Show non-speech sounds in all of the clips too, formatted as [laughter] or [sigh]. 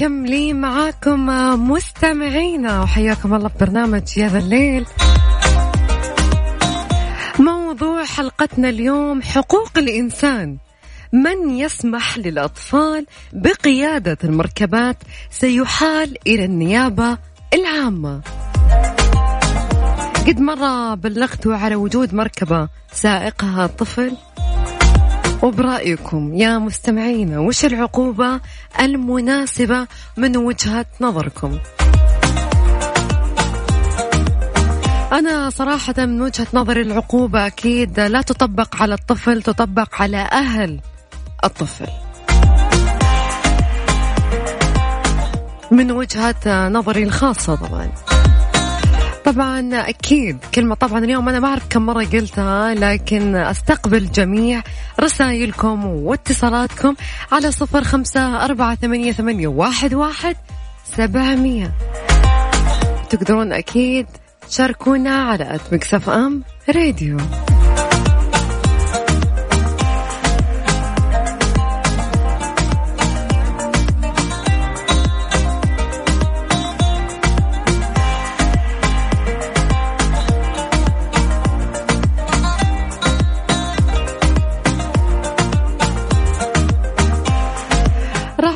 ومكملين معاكم مستمعينا وحياكم الله في برنامج يا ذا الليل. موضوع حلقتنا اليوم حقوق الإنسان. من يسمح للأطفال بقيادة المركبات سيحال إلى النيابة العامة. قد مرة بلغتوا على وجود مركبة سائقها طفل. وبرأيكم يا مستمعينا وش العقوبة المناسبة من وجهة نظركم؟ أنا صراحة من وجهة نظري العقوبة أكيد لا تطبق على الطفل تطبق على أهل الطفل. من وجهة نظري الخاصة طبعا. طبعا أكيد كلمة طبعا اليوم أنا ما أعرف كم مرة قلتها لكن أستقبل جميع رسائلكم واتصالاتكم على صفر خمسة أربعة ثمانية, ثمانية واحد, واحد سبعمية. تقدرون أكيد تشاركونا على مكسف أم راديو.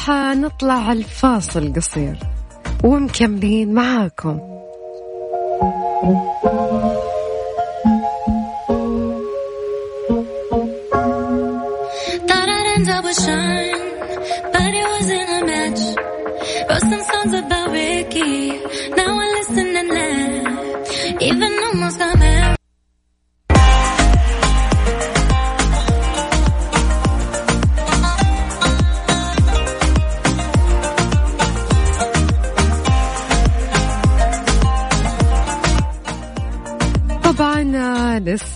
راح نطلع الفاصل قصير ومكملين معاكم. Even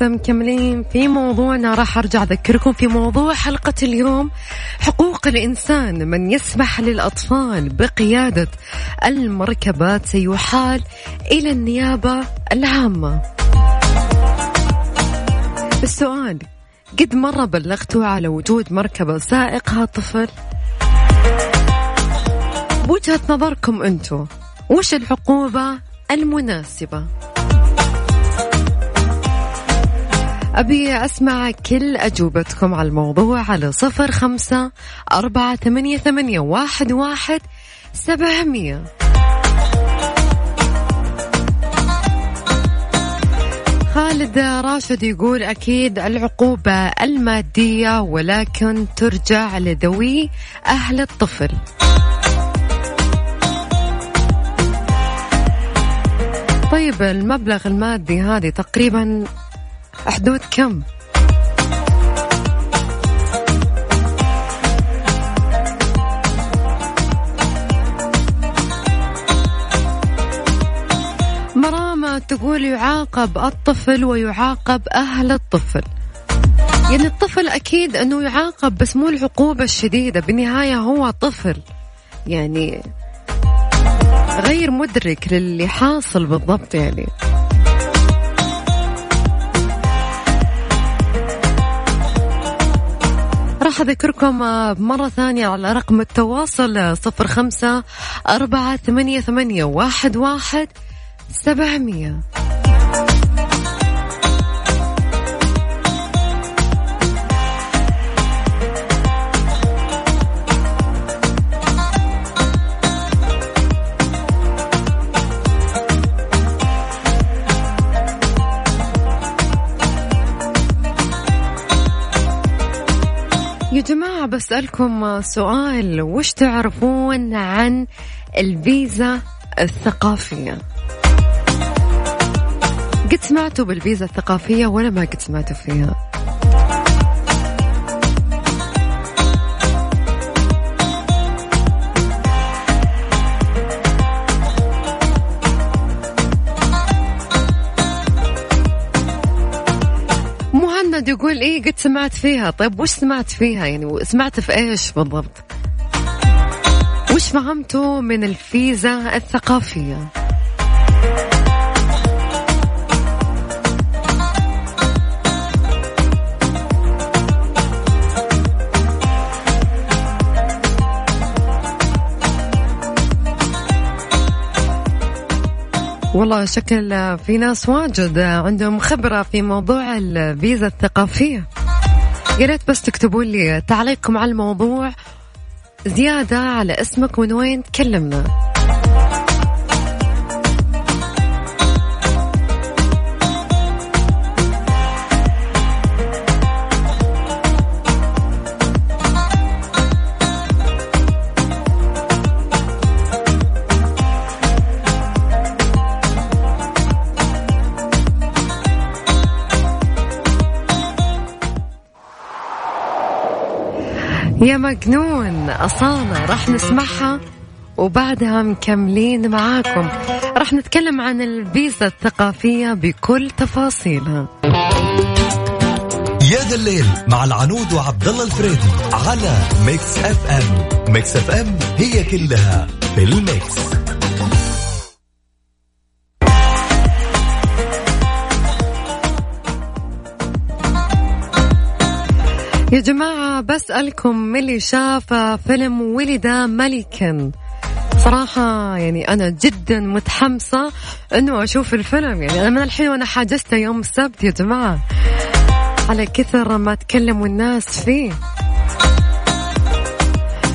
مكملين في موضوعنا راح أرجع أذكركم في موضوع حلقة اليوم. حقوق الإنسان من يسمح للأطفال بقيادة المركبات سيحال إلى النيابة العامة. السؤال قد مرة بلغتوا على وجود مركبة سائقها طفل؟ بوجهة نظركم أنتم وش العقوبة المناسبة؟ أبي أسمع كل أجوبتكم على الموضوع على صفر خمسة أربعة ثمانية, ثمانية واحد, واحد سبعمية. خالد راشد يقول أكيد العقوبة المادية ولكن ترجع لذوي أهل الطفل. طيب المبلغ المادي هذه تقريبا حدود كم؟ مرام تقول يعاقب الطفل ويعاقب أهل الطفل. يعني الطفل أكيد أنه يعاقب بس مو العقوبة الشديدة بالنهاية هو طفل. يعني غير مدرك للي حاصل بالضبط يعني. راح أذكركم مرة ثانية على رقم التواصل صفر خمسة أربعة ثمانية, ثمانية واحد, واحد سبعمية. بسألكم سؤال وش تعرفون عن الفيزا الثقافية؟ قد سمعتوا بالفيزا الثقافية ولا ما قد سمعتوا فيها؟ محمد يقول إيه قد سمعت فيها؟ طيب وش سمعت فيها؟ يعني سمعت في إيش بالضبط؟ وش فهمتوا من الفيزا الثقافية؟ والله شكل في ناس واجد عندهم خبرة في موضوع الفيزا الثقافية. يا ريت بس تكتبوا لي تعليقكم على الموضوع. زيادة على اسمك من وين تكلمنا؟ يا مجنون أصالة راح نسمعها وبعدها مكملين معاكم. راح نتكلم عن الفيزا الثقافية بكل تفاصيلها. يا ذا الليل مع العنود وعبد الله الفريدي على Mix FM. Mix FM هي كلها في ال mix. يا جماعة بسألكم من اللي شاف فيلم ولد ملكا صراحة يعني أنا جدا متحمسة إنه أشوف الفيلم. يعني أنا من الحين وأنا حاجزته يوم السبت يا جماعة. على كثر ما تكلموا الناس فيه.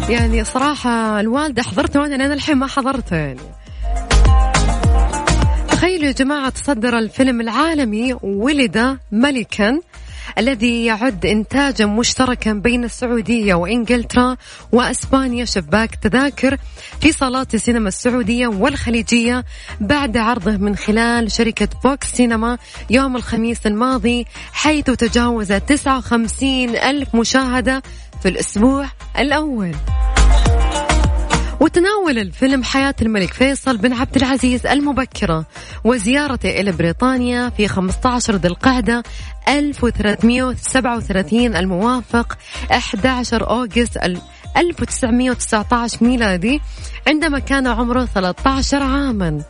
يعني صراحة الوالدة حضرته وأنا أنا الحين ما حضرته يعني. تخيلوا يا جماعة تصدر الفيلم العالمي ولد ملكا الذي يعد إنتاجا مشتركا بين السعودية وإنجلترا وأسبانيا. شباك تذاكر في صالات السينما السعودية والخليجية بعد عرضه من خلال شركة فوكس سينما يوم الخميس الماضي حيث تجاوز 59 ألف مشاهدة في الأسبوع الأول. وتناول الفيلم حياة الملك فيصل بن عبد العزيز المبكرة وزيارته إلى بريطانيا في 15 ذي القعدة 1337 الموافق 11 أوغست 1919 ميلادي عندما كان عمره 13 عاما.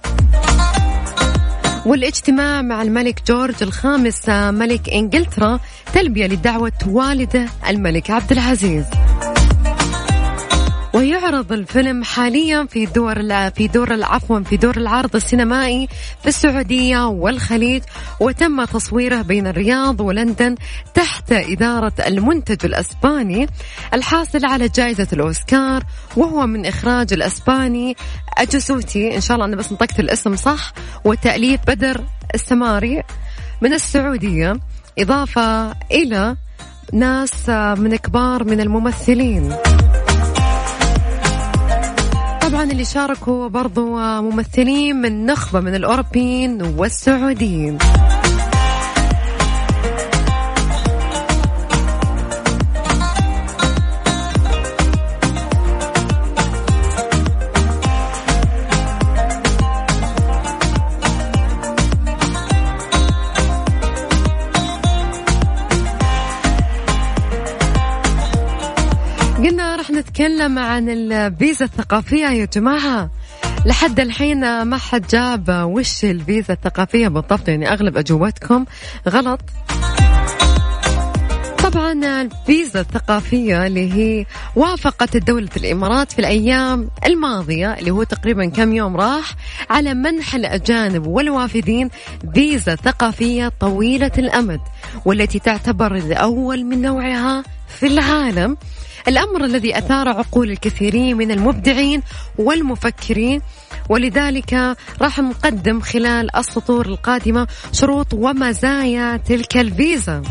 والاجتماع مع الملك جورج الخامس ملك إنجلترا تلبية لدعوة والده الملك عبد العزيز. ويعرض الفيلم حاليا في دور في دور عفوا في دور العرض السينمائي في السعودية والخليج وتم تصويره بين الرياض ولندن تحت إدارة المنتج الأسباني الحاصل على جائزة الأوسكار وهو من إخراج الأسباني أجسوتي إن شاء الله أنا بس نطقت الاسم صح وتأليف بدر السماري من السعودية. إضافة إلى ناس من كبار من الممثلين. طبعا اللي شاركوا برضو ممثلين من نخبة من الأوروبيين والسعوديين. نتكلم عن الفيزا الثقافية يا جماعة. لحد الحين ما حد جاب وش الفيزا الثقافية بالضبط يعني أغلب أجوبتكم غلط. طبعا الفيزا الثقافية اللي هي وافقت دولة الإمارات في الأيام الماضية اللي هو تقريبا كم يوم راح على منح الأجانب والوافدين فيزا ثقافية طويلة الأمد والتي تعتبر الأول من نوعها في العالم. الأمر الذي أثار عقول الكثيرين من المبدعين والمفكرين ولذلك راح نقدم خلال السطور القادمة شروط ومزايا تلك الفيزا.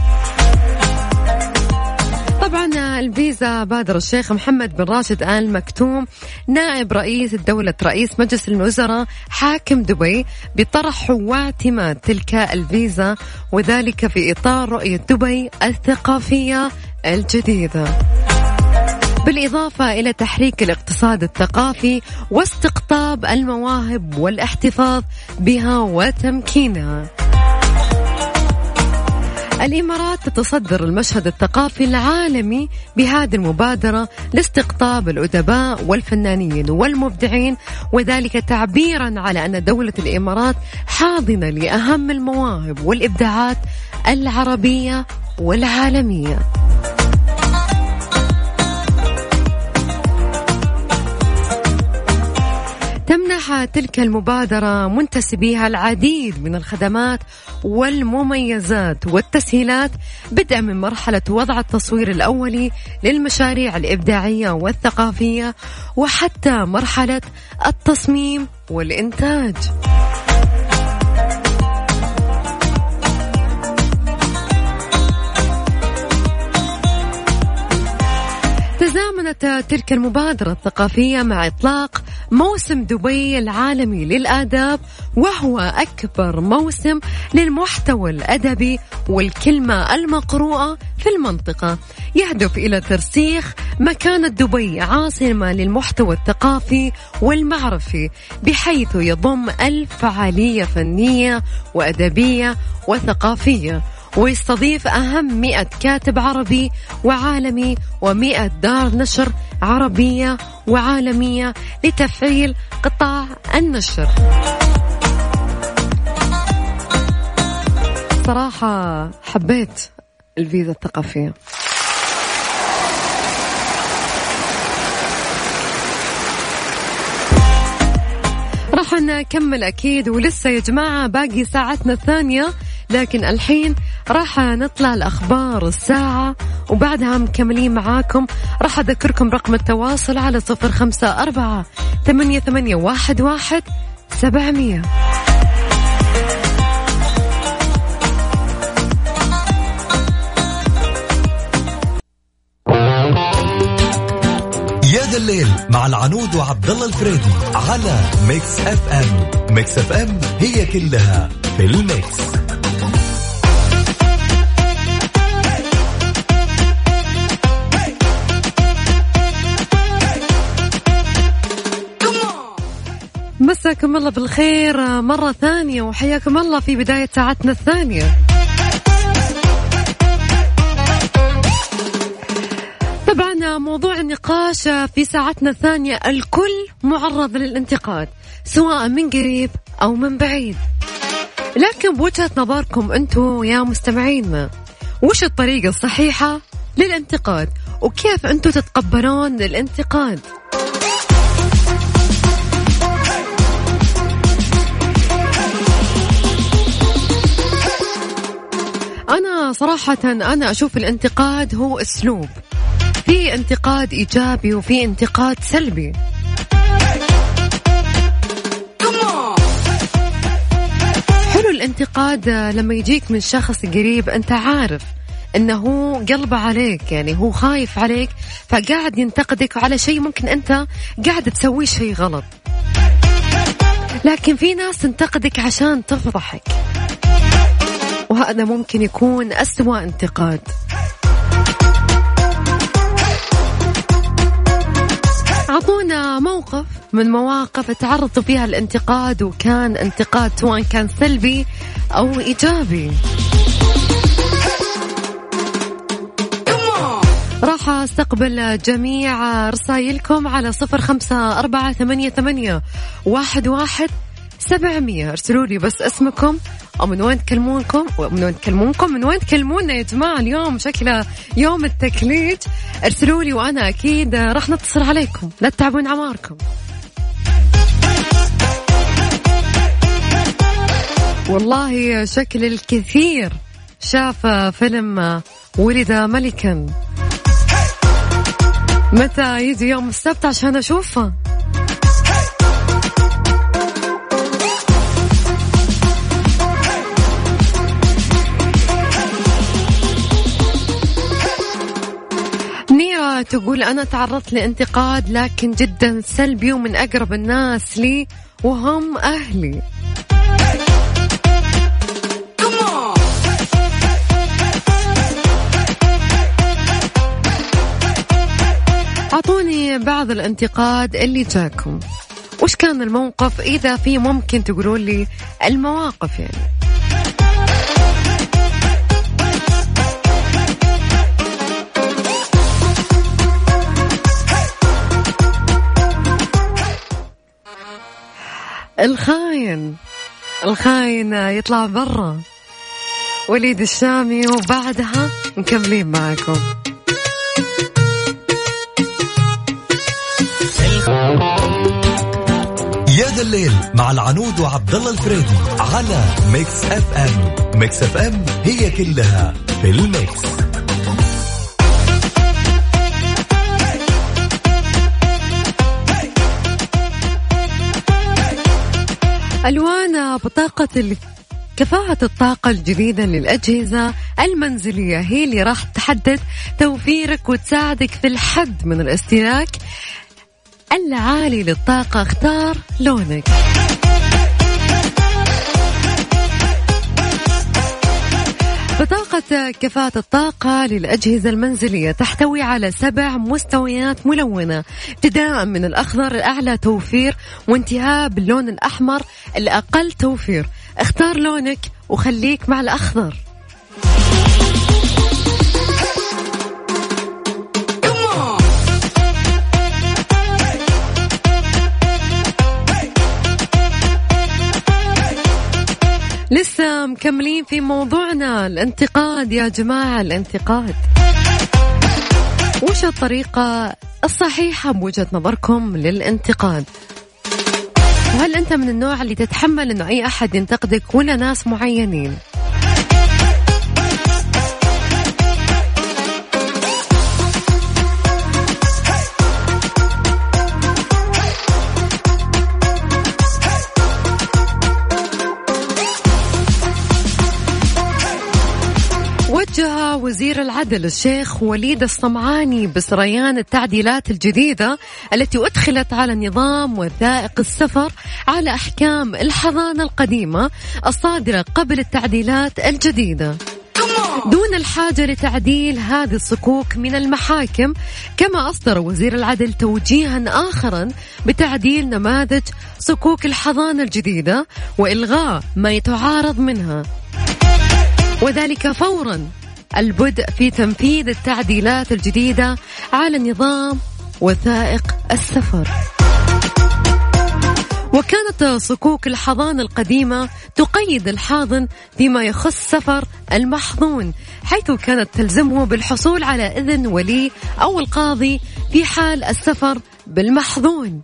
طبعا الفيزا بادر الشيخ محمد بن راشد آل مكتوم نائب رئيس دولة رئيس مجلس الوزراء حاكم دبي بطرح واعتماد تلك الفيزا وذلك في إطار رؤية دبي الثقافية الجديدة. بالإضافة إلى تحريك الاقتصاد الثقافي واستقطاب المواهب والاحتفاظ بها وتمكينها. الإمارات تتصدر المشهد الثقافي العالمي بهذه المبادرة لاستقطاب الأدباء والفنانين والمبدعين وذلك تعبيرا على أن دولة الإمارات حاضنة لأهم المواهب والإبداعات العربية والعالمية. تمنح تلك المبادرة منتسبيها العديد من الخدمات والمميزات والتسهيلات بدءا من مرحلة وضع التصوير الأولي للمشاريع الإبداعية والثقافية وحتى مرحلة التصميم والإنتاج. تزامنت تلك المبادرة الثقافية مع إطلاق موسم دبي العالمي للآداب وهو أكبر موسم للمحتوى الأدبي والكلمة المقروءة في المنطقة. يهدف إلى ترسيخ مكانة دبي عاصمة للمحتوى الثقافي والمعرفي بحيث يضم ألف فعالية فنية وأدبية وثقافية. ويستضيف أهم مئة كاتب عربي وعالمي ومئة دار نشر عربية وعالمية لتفعيل قطاع النشر. صراحة حبيت الفيزا الثقافية. راح نكمل أكيد ولسه يا جماعة باقي ساعتنا الثانية لكن الحين راح نطلع الأخبار الساعة وبعدها مكملين معاكم. راح أذكركم رقم التواصل على صفر خمسة أربعة ثمانية, ثمانية واحد, واحد سبعمية. يا ذا الليل مع العنود وعبد الله الفريدي على Mix FM Mix FM هي كلها في ال mix. مساكم الله بالخير مرة ثانية وحياكم الله في بداية ساعتنا الثانية. طبعا موضوع النقاش في ساعتنا الثانية الكل معرض للانتقاد سواء من قريب أو من بعيد. لكن بوجهة نظركم أنتم يا مستمعين وش الطريقة الصحيحة للانتقاد؟ وكيف أنتم تتقبلون الانتقاد؟ أنا صراحة أنا أشوف الانتقاد هو أسلوب. في انتقاد إيجابي وفي انتقاد سلبي. حلو الانتقاد لما يجيك من شخص قريب أنت عارف إنه قلبه عليك يعني هو خايف عليك فقاعد ينتقدك على شيء ممكن أنت قاعد تسويه شيء غلط. لكن في ناس تنتقدك عشان تفضحك. وهذا ممكن يكون أسوأ انتقاد. موقف من مواقف تعرضوا فيها الانتقاد وكان انتقاد سواء كان سلبي أو إيجابي. راح أستقبل جميع رسائلكم على صفر خمسة أربعة ثمانية, ثمانية واحد, واحد سبعمية. ارسلوا لي بس اسمكم أو من وين تكلمونكم من وين تكلمونكم من وين تكلمونا يا جماعة اليوم؟ شكله يوم التكليج. ارسلوا لي وأنا أكيد راح نتصل عليكم لا تتعبون عماركم والله شكل الكثير شاف فيلم ولد ملكا. متى يجي يوم السبت عشان تقول أنا تعرضت لانتقاد لكن جدا سلبي ومن أقرب الناس لي وهم أهلي. أعطوني بعض الانتقاد اللي جاكم. وش كان الموقف؟ إذا في ممكن تقولوا لي المواقف يعني. الخاين. الخاين يطلع برا. وليد الشامي وبعدها مكملين معكم يا ذا الليل مع العنود وعبد الله الفريدي على Mix FM. Mix FM هي كلها في ال mix. ألوان بطاقة كفاءة الطاقة الجديدة للأجهزة المنزلية. هي اللي راح تحدد توفيرك وتساعدك في الحد من الاستهلاك العالي للطاقة. اختار لونك. بطاقة كفاءة الطاقة للأجهزة المنزلية تحتوي على سبع مستويات ملونة. ابتداء من الأخضر الأعلى توفير وانتهاء باللون الأحمر الأقل توفير. اختار لونك وخليك مع الأخضر. لسه مكملين في موضوعنا الانتقاد يا جماعة الانتقاد. وش الطريقة الصحيحة بوجهة نظركم للانتقاد؟ وهل أنت من النوع اللي تتحمل أنه أي أحد ينتقدك ولا ناس معينين؟ وزير العدل الشيخ وليد الصمعاني بسريان التعديلات الجديدة التي أدخلت على نظام وثائق السفر على أحكام الحضانة القديمة الصادرة قبل التعديلات الجديدة. دون الحاجة لتعديل هذه الصكوك من المحاكم كما أصدر وزير العدل توجيها آخرا بتعديل نماذج صكوك الحضانة الجديدة وإلغاء ما يتعارض منها. وذلك فورا البدء في تنفيذ التعديلات الجديدة على نظام وثائق السفر. وكانت صكوك الحضانة القديمة تقيد الحاضن فيما يخص سفر المحظون حيث كانت تلزمه بالحصول على إذن ولي أو القاضي في حال السفر بالمحظون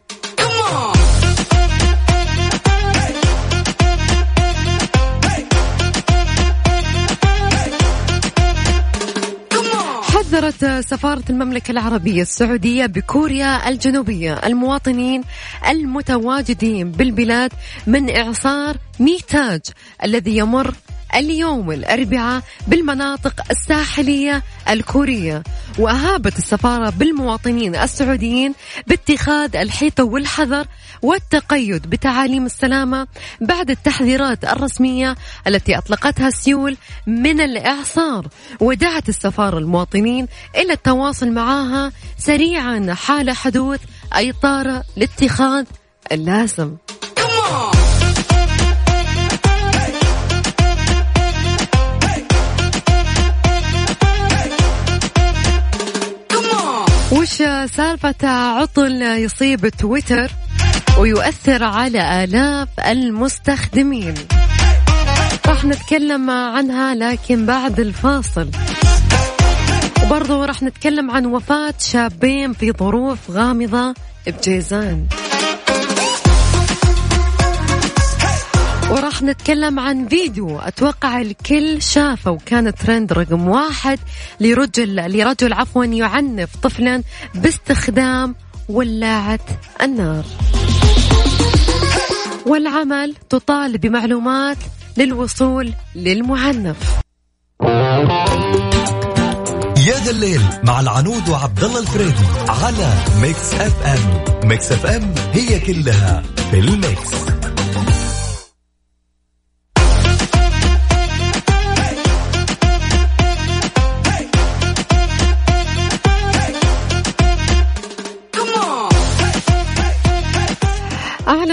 حذرت سفارة المملكة العربية السعودية بكوريا الجنوبية المواطنين المتواجدين بالبلاد من إعصار ميتاج الذي يمر اليوم الأربعاء بالمناطق الساحلية الكورية وأهابت السفارة بالمواطنين السعوديين باتخاذ الحيطة والحذر والتقيد بتعاليم السلامة بعد التحذيرات الرسمية التي أطلقتها سيول من الإعصار. ودعت السفارة المواطنين إلى التواصل معها سريعا حال حدوث أي طارئ لاتخاذ اللازم. وش سالفة عطل يصيب تويتر ويؤثر على آلاف المستخدمين؟ راح نتكلم عنها لكن بعد الفاصل. وبرضه راح نتكلم عن وفاة شابين في ظروف غامضة بجيزان. وراح نتكلم عن فيديو. أتوقع الكل شافه وكان ترند رقم واحد لرجل لرجل عفوا يعنف طفلا باستخدام ولاعة النار. والعمل تطالب بمعلومات للوصول للمعنف. يا ذا الليل مع العنود وعبد الله الفريدي على Mix FM. Mix FM هي كلها في ال mix.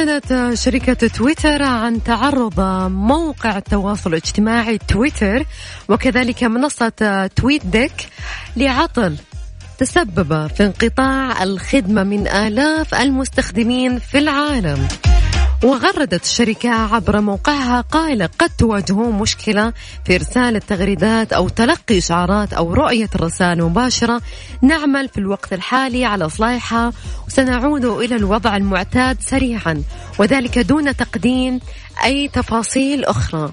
أعلنت شركة تويتر عن تعرض موقع التواصل الاجتماعي تويتر وكذلك منصة تويت ديك لعطل تسبب في انقطاع الخدمة من آلاف المستخدمين في العالم. وغردت الشركة عبر موقعها قائلة قد تواجهون مشكلة في إرسال التغريدات أو تلقي إشعارات أو رؤية الرسائل مباشرة. نعمل في الوقت الحالي على إصلاحها وسنعود إلى الوضع المعتاد سريعا وذلك دون تقديم أي تفاصيل أخرى.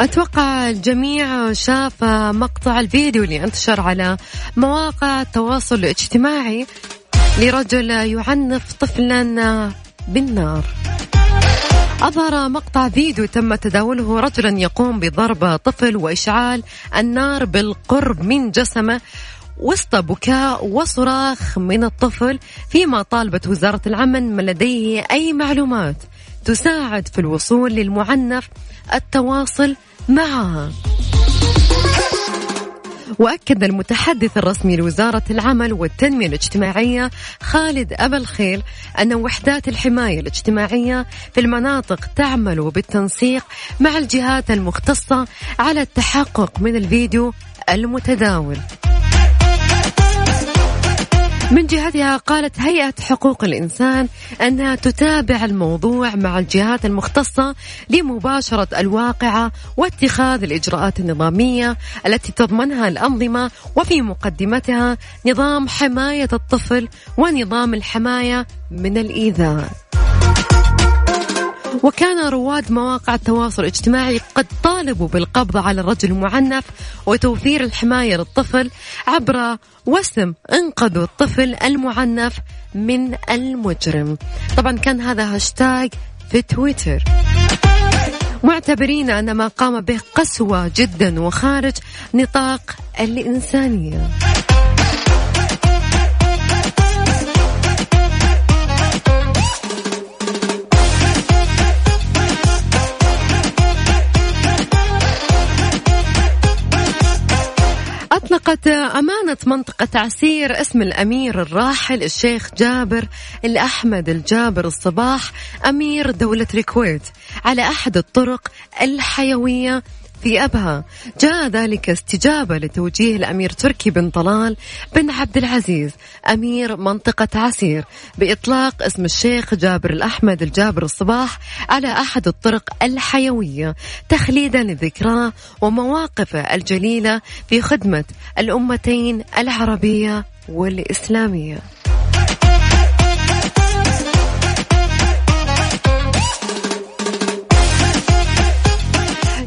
أتوقع الجميع شاف مقطع الفيديو اللي انتشر على مواقع التواصل الاجتماعي لرجل يعنف طفلا بالنار. أظهر مقطع فيديو تم تداوله رجلا يقوم بضرب طفل وإشعال النار بالقرب من جسمه وسط بكاء وصراخ من الطفل فيما طالبت وزارة العمل من لديه أي معلومات تساعد في الوصول للمعنف التواصل معها. وأكد المتحدث الرسمي لوزارة العمل والتنمية الاجتماعية خالد أبا الخيل أن وحدات الحماية الاجتماعية في المناطق تعمل بالتنسيق مع الجهات المختصة على التحقق من الفيديو المتداول. من جهتها قالت هيئة حقوق الإنسان أنها تتابع الموضوع مع الجهات المختصة لمباشرة الواقعة واتخاذ الإجراءات النظامية التي تضمنها الأنظمة وفي مقدمتها نظام حماية الطفل ونظام الحماية من الإيذاء. وكان رواد مواقع التواصل الاجتماعي قد طالبوا بالقبض على الرجل المعنف وتوفير الحماية للطفل عبر وسم انقذوا الطفل المعنف من المجرم. طبعا كان هذا هاشتاج في تويتر. معتبرين أن ما قام به قسوة جدا وخارج نطاق الإنسانية. أطلقت أمانة منطقة عسير اسم الأمير الراحل الشيخ جابر الأحمد الجابر الصباح أمير دولة الكويت على أحد الطرق الحيوية في أبها. جاء ذلك استجابة لتوجيه الأمير تركي بن طلال بن عبد العزيز أمير منطقة عسير بإطلاق اسم الشيخ جابر الأحمد الجابر الصباح على أحد الطرق الحيوية تخليدا لذكراه ومواقفه الجليلة في خدمة الأمتين العربية والإسلامية.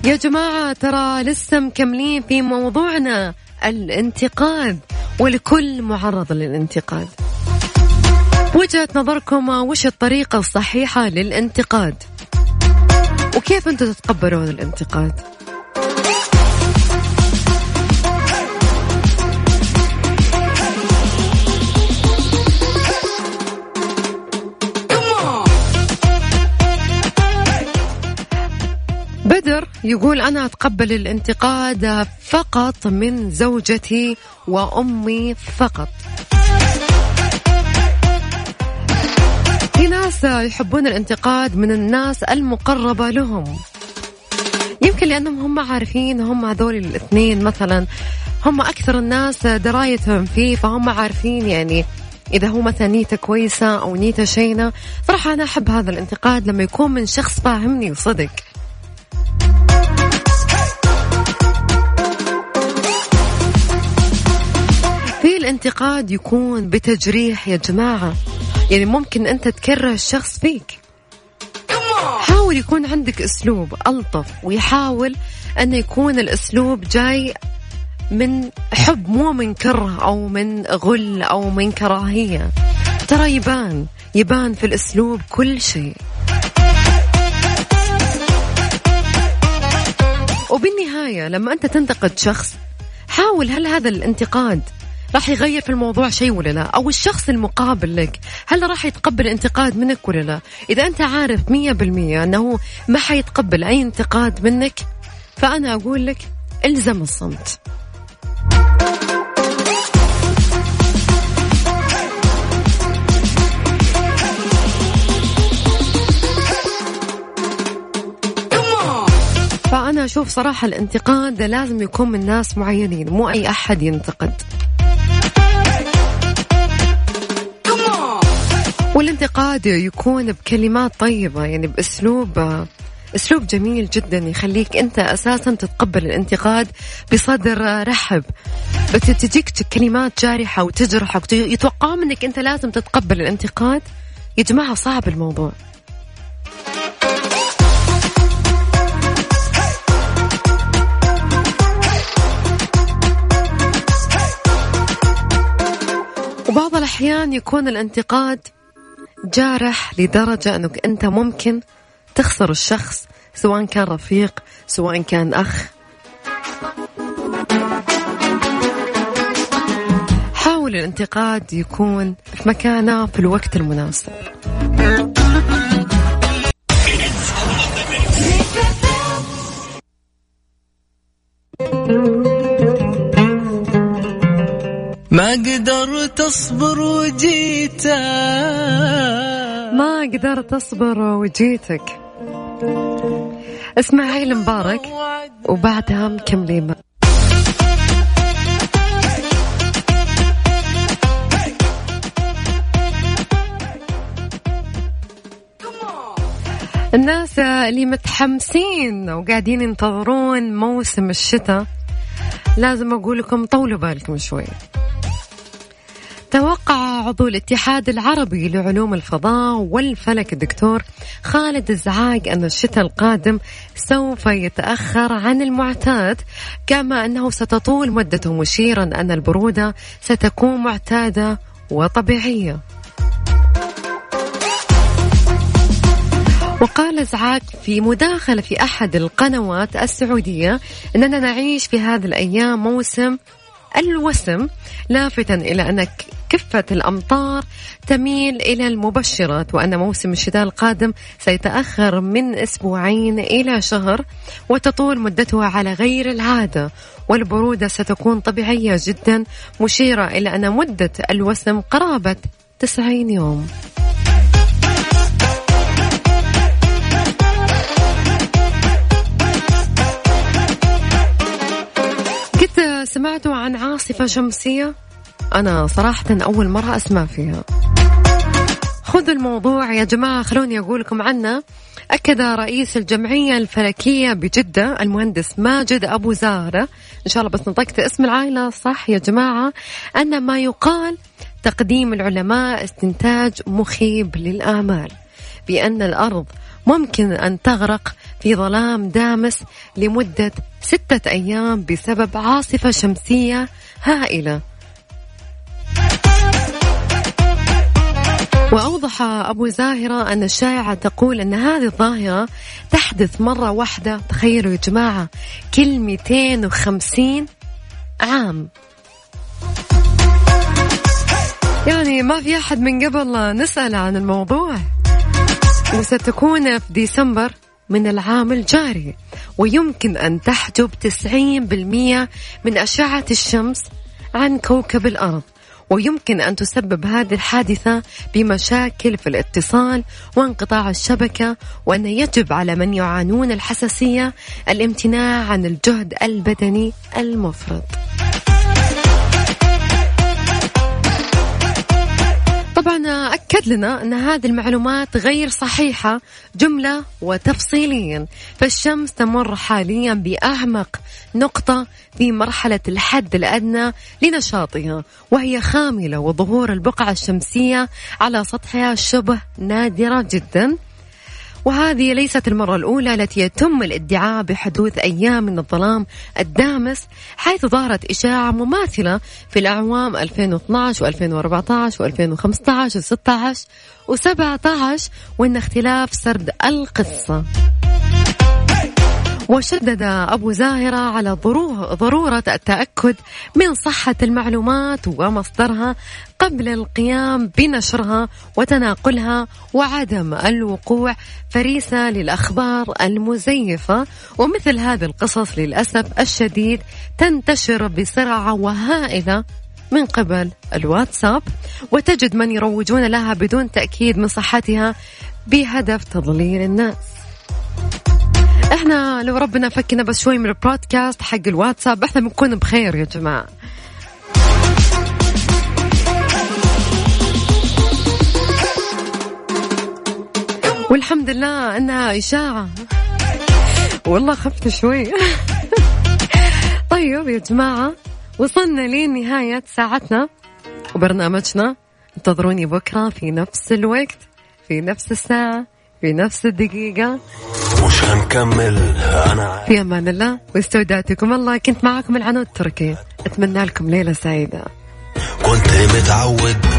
يا جماعة ترى لسه مكملين في موضوعنا الانتقاد والكل معرض للانتقاد. وجهة نظركم وش الطريقة الصحيحة للانتقاد؟ وكيف أنتم تتقبلون الانتقاد؟ يقول أنا أتقبل الانتقاد فقط من زوجتي وأمي فقط. في ناس يحبون الانتقاد من الناس المقربة لهم. يمكن لأنهم هم عارفين هم هذول الاثنين مثلا هم أكثر الناس درايتهم فيه فهم عارفين يعني إذا هو مثلا نيته كويسة أو نيته شينة صراحة أنا أحب هذا الانتقاد لما يكون من شخص فاهمني وصدق. الانتقاد يكون بتجريح يا جماعة. يعني ممكن أنت تكره الشخص فيك. حاول يكون عندك أسلوب ألطف ويحاول أن يكون الأسلوب جاي من حب مو من كره أو من غل أو من كراهية. ترى يبان يبان في الأسلوب كل شيء. وبالنهاية لما أنت تنتقد شخص حاول هل هذا الانتقاد راح يغير في الموضوع شيء ولا لا؟ أو الشخص المقابل لك هل راح يتقبل انتقاد منك ولا لا؟ إذا أنت عارف مية بالمية أنه ما حيتقبل أي انتقاد منك فأنا أقول لك إلزم الصمت. أشوف صراحة الانتقاد لازم يكون من ناس معينين مو أي أحد ينتقد. والانتقاد يكون بكلمات طيبة يعني بأسلوب أسلوب جميل جدا يخليك أنت أساسا تتقبل الانتقاد بصدر رحب. بس تجيك كلمات جارحة وتجرحك يتوقعون منك أنت لازم تتقبل الانتقاد. يا جماعة صعب الموضوع. وبعض الأحيان يكون الانتقاد جارح لدرجة أنك أنت ممكن تخسر الشخص سواء كان رفيق سواء كان أخ. حاول الانتقاد يكون في مكانه في الوقت المناسب. ما قدرت اصبر وجيتك. ما قدرت اصبر وجيتك. اسماعيل مبارك وبعدها مكملين. الناس اللي متحمسين وقاعدين ينتظرون موسم الشتاء لازم أقول لكم طولوا بالكم شوي. توقع عضو الاتحاد العربي لعلوم الفضاء والفلك الدكتور خالد الزعاق أن الشتاء القادم سوف يتأخر عن المعتاد كما أنه ستطول مدته مشيرا أن البرودة ستكون معتادة وطبيعية. وقال زعاك في مداخلة في أحد القنوات السعودية أننا نعيش في هذه الأيام موسم الوسم لافتا إلى أن كفة الأمطار تميل إلى المبشرات وأن موسم الشتاء القادم سيتأخر من أسبوعين إلى شهر وتطول مدته على غير العادة. والبرودة ستكون طبيعية جدا مشيرة إلى أن مدة الوسم قرابة 90 يوم. قد سمعتوا عن عاصفة شمسية؟ أنا صراحة أول مرة أسمع فيها. خذوا الموضوع يا جماعة خلوني أقول لكم عنه. أكد رئيس الجمعية الفلكية بجدة المهندس ماجد أبو زهرة إن شاء الله بس نطقت اسم العائلة صح يا جماعة. أن ما يقال تقديم العلماء استنتاج مخيب للآمال. بأن الأرض ممكن أن تغرق في ظلام دامس لمدة ستة أيام بسبب عاصفة شمسية هائلة. وأوضح أبو زاهرة أن الشائعة تقول أن هذه الظاهرة تحدث مرة واحدة تخيلوا يا جماعة كل 250 عام. يعني ما في أحد من قبل نسأل عن الموضوع. وستكون في ديسمبر من العام الجاري ويمكن أن تحجب 90% من أشعة الشمس عن كوكب الأرض ويمكن أن تسبب هذه الحادثة بمشاكل في الاتصال وانقطاع الشبكة وأن يجب على من يعانون الحساسية الامتناع عن الجهد البدني المفرط. طبعا أكد لنا أن هذه المعلومات غير صحيحة جملة وتفصيليا. فالشمس تمر حاليا بأعمق نقطة في مرحلة الحد الأدنى لنشاطها وهي خاملة وظهور البقعة الشمسية على سطحها شبه نادرة جدا. وهذه ليست المرة الأولى التي يتم الادعاء بحدوث أيام من الظلام الدامس حيث ظهرت إشاعة مماثلة في الأعوام 2012 و2014 و2015 و16 و17 وإن اختلاف سرد القصة. وشدد أبو زاهرة على ضرورة التأكد من صحة المعلومات ومصدرها قبل القيام بنشرها وتناقلها وعدم الوقوع. فريسة للأخبار المزيفة. ومثل هذه القصص للأسف الشديد تنتشر بسرعة وهائلة من قبل الواتساب. وتجد من يروجون لها بدون تأكيد من صحتها بهدف تضليل الناس. إحنا لو ربنا فكنا بس شوي من البرودكاست حق الواتساب إحنا بنكون بخير يا جماعة. والحمد لله إنها إشاعة. والله خفت شوي. [laughs] طيب يا جماعة وصلنا لنهاية ساعتنا وبرنامجنا. انتظروني بكرة في نفس الوقت في نفس الساعة. في نفس الدقيقة. مش هنكمل؟ أنا في أمان الله واستودعتكم الله. كنت معاكم العنود التركي أتمنى لكم ليلة سعيدة. كنت متعود.